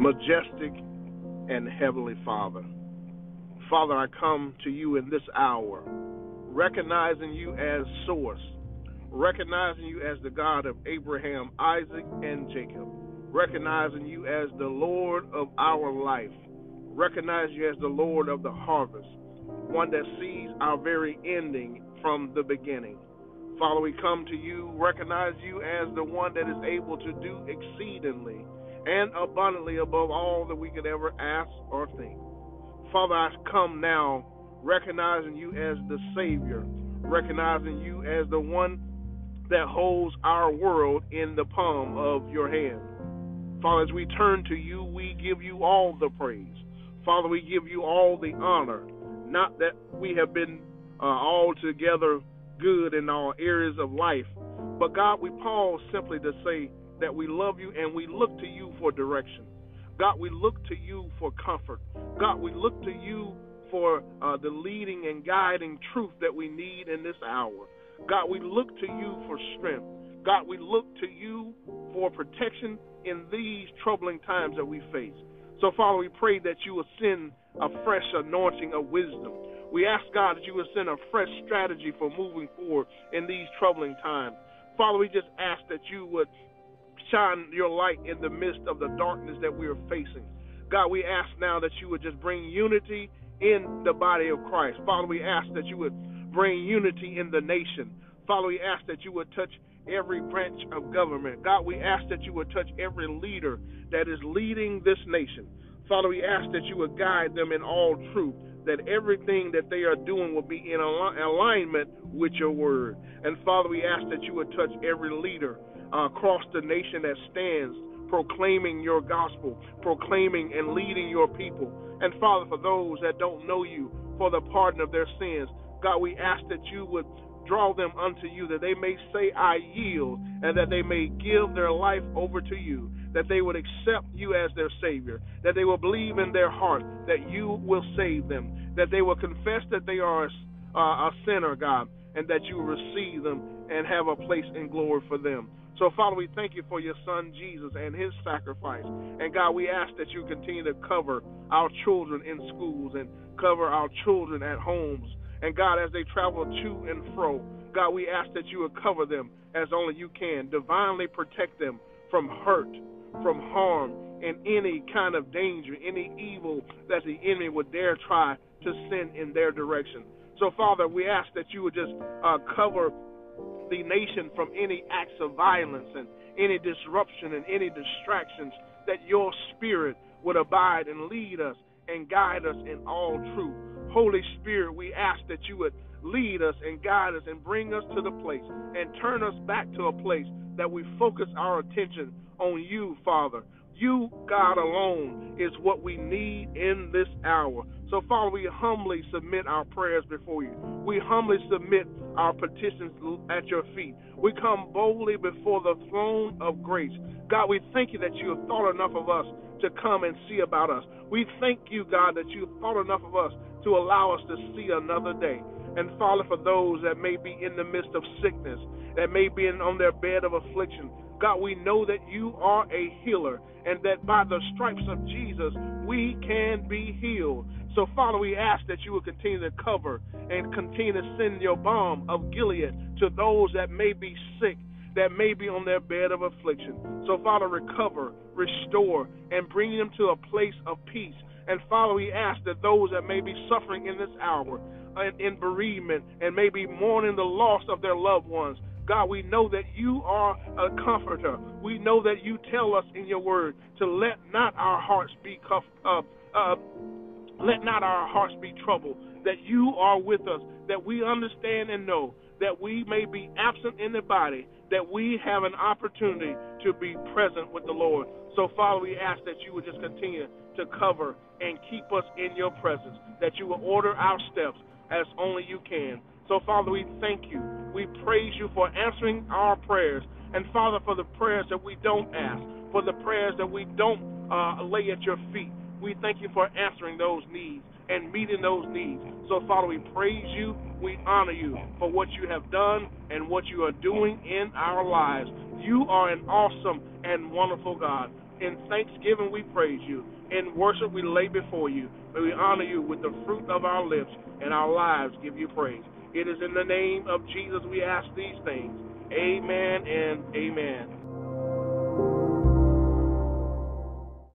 majestic and heavenly Father. Father, I come to you in this hour, recognizing you as source, recognizing you as the God of Abraham, Isaac, and Jacob, recognizing you as the Lord of our life, recognize you as the Lord of the harvest, one that sees our very ending from the beginning. Father, we come to you, recognize you as the one that is able to do exceedingly and abundantly above all that we could ever ask or think. Father, I come now recognizing you as the Savior, recognizing you as the one that holds our world in the palm of your hand. Father, as we turn to you, we give you all the praise. Father, we give you all the honor. Not that we have been uh, all together good in all areas of life, but God, we pause simply to say, that we love you and we look to you for direction. God, we look to you for comfort. God, we look to you for uh, the leading and guiding truth that we need in this hour. God, we look to you for strength. God, we look to you for protection in these troubling times that we face. So, Father, we pray that you will send a fresh anointing of wisdom. We ask, God, that you will send a fresh strategy for moving forward in these troubling times. Father, we just ask that you would shine your light in the midst of the darkness that we are facing. God, we ask now that you would just bring unity in the body of Christ. Father, we ask that you would bring unity in the nation. Father, we ask that you would touch every branch of government. God, we ask that you would touch every leader that is leading this nation. Father, we ask that you would guide them in all truth, that everything that they are doing will be in alignment with your word. And Father, we ask that you would touch every leader uh, across the nation that stands proclaiming your gospel, proclaiming and leading your people. And Father, for those that don't know you, for the pardon of their sins, God, we ask that you would draw them unto you, that they may say, I yield, and that they may give their life over to you, that they would accept you as their Savior, that they will believe in their heart that you will save them, that they will confess that they are a, uh, a sinner, God, and that you will receive them and have a place in glory for them. So, Father, we thank you for your son Jesus and his sacrifice. And God, we ask that you continue to cover our children in schools and cover our children at homes. And God, as they travel to and fro, God, we ask that you would cover them as only you can. Divinely protect them from hurt, from harm, and any kind of danger, any evil that the enemy would dare try to send in their direction. So, Father, we ask that you would just uh, cover the nation from any acts of violence and any disruption and any distractions, that your spirit would abide and lead us and guide us in all truth. Holy Spirit, we ask that you would lead us and guide us and bring us to the place and turn us back to a place that we focus our attention on you, Father. You, God alone, is what we need in this hour. So, Father, we humbly submit our prayers before you. We humbly submit our petitions at your feet. We come boldly before the throne of grace. God, we thank you that you have thought enough of us to come and see about us. We thank you, God, that you have thought enough of us to allow us to see another day. And Father, for those that may be in the midst of sickness, that may be in, on their bed of affliction, God, we know that you are a healer and that by the stripes of Jesus we can be healed. So, Father, we ask that you will continue to cover and continue to send your balm of Gilead to those that may be sick, that may be on their bed of affliction. So, Father, recover, restore, and bring them to a place of peace. And, Father, we ask that those that may be suffering in this hour, in, bereavement, and maybe mourning the loss of their loved ones, God, we know that you are a comforter. We know that you tell us in your word to let not our hearts be cuff, uh, uh, let not our hearts be troubled. That you are with us. That we understand and know that we may be absent in the body. That we have an opportunity to be present with the Lord. So, Father, we ask that you would just continue to cover and keep us in your presence. That you will order our steps as only you can. So, Father, we thank you. We praise you for answering our prayers. And, Father, for the prayers that we don't ask, for the prayers that we don't uh, lay at your feet, we thank you for answering those needs and meeting those needs. So, Father, we praise you. We honor you for what you have done and what you are doing in our lives. You are an awesome and wonderful God. In thanksgiving, we praise you. In worship, we lay before you. May we honor you with the fruit of our lips and our lives give you praise. It is in the name of Jesus we ask these things. Amen and amen.